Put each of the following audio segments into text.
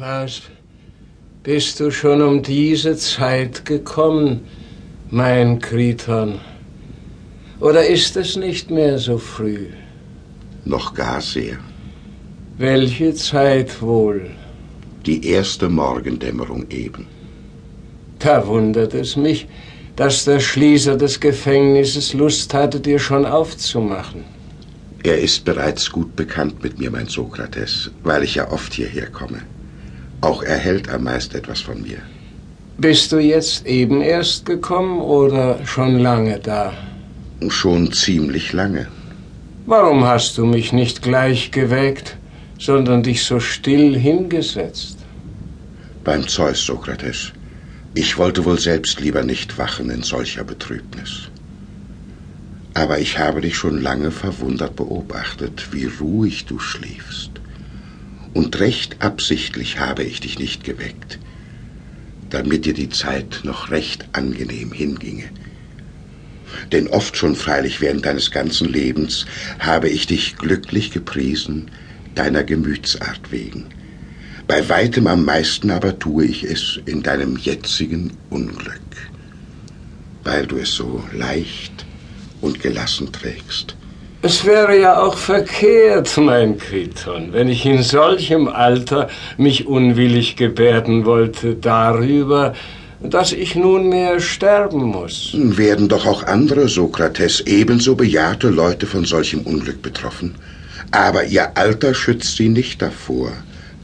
Was? Bist du schon um diese Zeit gekommen, mein Kriton? Oder ist es nicht mehr so früh? Noch gar sehr. Welche Zeit wohl? Die erste Morgendämmerung eben. Da wundert es mich, dass der Schließer des Gefängnisses Lust hatte, dir schon aufzumachen. Er ist bereits gut bekannt mit mir, mein Sokrates, weil ich ja oft hierher komme. Auch er hält am meist etwas von mir. Bist du jetzt eben erst gekommen oder schon lange da? Schon ziemlich lange. Warum hast du mich nicht gleich geweckt, sondern dich so still hingesetzt? Beim Zeus, Sokrates. Ich wollte wohl selbst lieber nicht wachen in solcher Betrübnis. Aber ich habe dich schon lange verwundert beobachtet, wie ruhig du schliefst. Und recht absichtlich habe ich dich nicht geweckt, damit dir die Zeit noch recht angenehm hinginge. Denn oft schon freilich während deines ganzen Lebens habe ich dich glücklich gepriesen, deiner Gemütsart wegen. Bei weitem am meisten aber tue ich es in deinem jetzigen Unglück, weil du es so leicht und gelassen trägst. Es wäre ja auch verkehrt, mein Kriton, wenn ich in solchem Alter mich unwillig gebärden wollte darüber, dass ich nunmehr sterben muss. Werden doch auch andere Sokrates ebenso bejahrte Leute von solchem Unglück betroffen. Aber ihr Alter schützt sie nicht davor,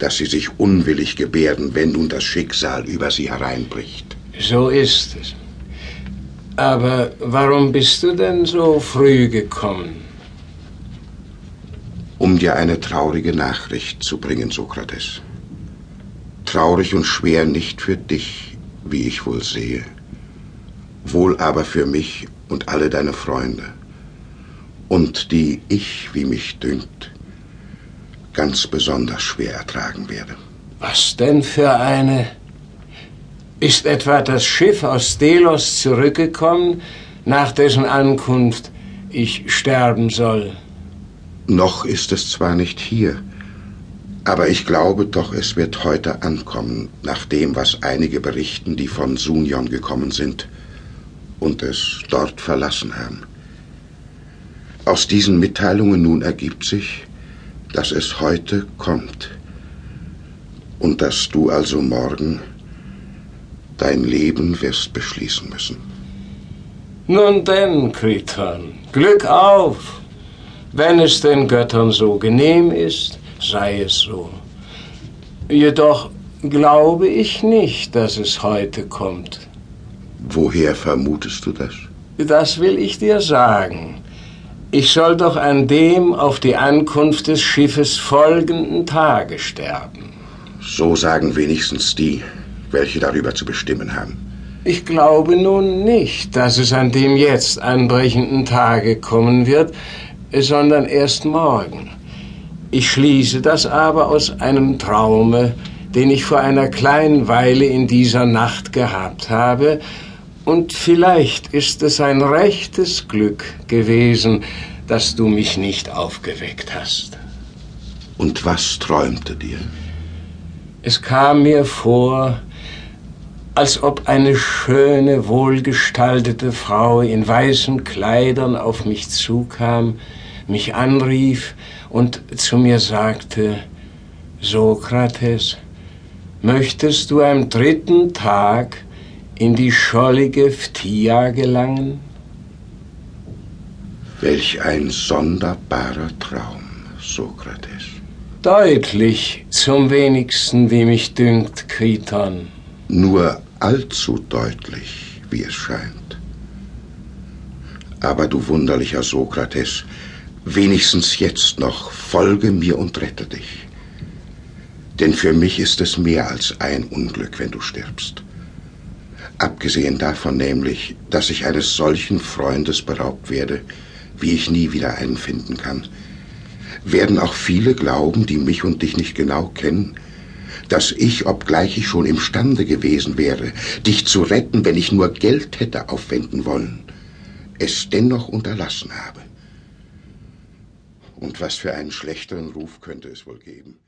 dass sie sich unwillig gebärden, wenn nun das Schicksal über sie hereinbricht. So ist es. Aber warum bist du denn so früh gekommen? Um dir eine traurige Nachricht zu bringen, Sokrates. Traurig und schwer nicht für dich, wie ich wohl sehe, wohl aber für mich und alle deine Freunde, und die ich, wie mich dünkt, ganz besonders schwer ertragen werde. Was denn für eine? Ist etwa das Schiff aus Delos zurückgekommen, nach dessen Ankunft ich sterben soll? Noch ist es zwar nicht hier, aber ich glaube doch, es wird heute ankommen, nach dem, was einige berichten, die von Sunion gekommen sind und es dort verlassen haben. Aus diesen Mitteilungen nun ergibt sich, dass es heute kommt und dass du also morgen dein Leben wirst beschließen müssen. Nun denn, Kriton, Glück auf! Wenn es den Göttern so genehm ist, sei es so. Jedoch glaube ich nicht, dass es heute kommt. Woher vermutest du das? Das will ich dir sagen. Ich soll doch an dem auf die Ankunft des Schiffes folgenden Tage sterben. So sagen wenigstens die, welche darüber zu bestimmen haben. Ich glaube nun nicht, dass es an dem jetzt anbrechenden Tage kommen wird, sondern erst morgen. Ich schließe das aber aus einem Traume, den ich vor einer kleinen Weile in dieser Nacht gehabt habe, und vielleicht ist es ein rechtes Glück gewesen, dass du mich nicht aufgeweckt hast. Und was träumte dir? Es kam mir vor, als ob eine schöne, wohlgestaltete Frau in weißen Kleidern auf mich zukam, mich anrief und zu mir sagte, Sokrates, möchtest du am dritten Tag in die schollige Phtia gelangen? Welch ein sonderbarer Traum, Sokrates. Deutlich, zum wenigsten, wie mich dünkt, Kriton. Nur allzu deutlich, wie es scheint. Aber du wunderlicher Sokrates, wenigstens jetzt noch, folge mir und rette dich. Denn für mich ist es mehr als ein Unglück, wenn du stirbst. Abgesehen davon nämlich, dass ich eines solchen Freundes beraubt werde, wie ich nie wieder einen finden kann, werden auch viele glauben, die mich und dich nicht genau kennen, dass ich, obgleich ich schon imstande gewesen wäre, dich zu retten, wenn ich nur Geld hätte aufwenden wollen, es dennoch unterlassen habe. Und was für einen schlechteren Ruf könnte es wohl geben?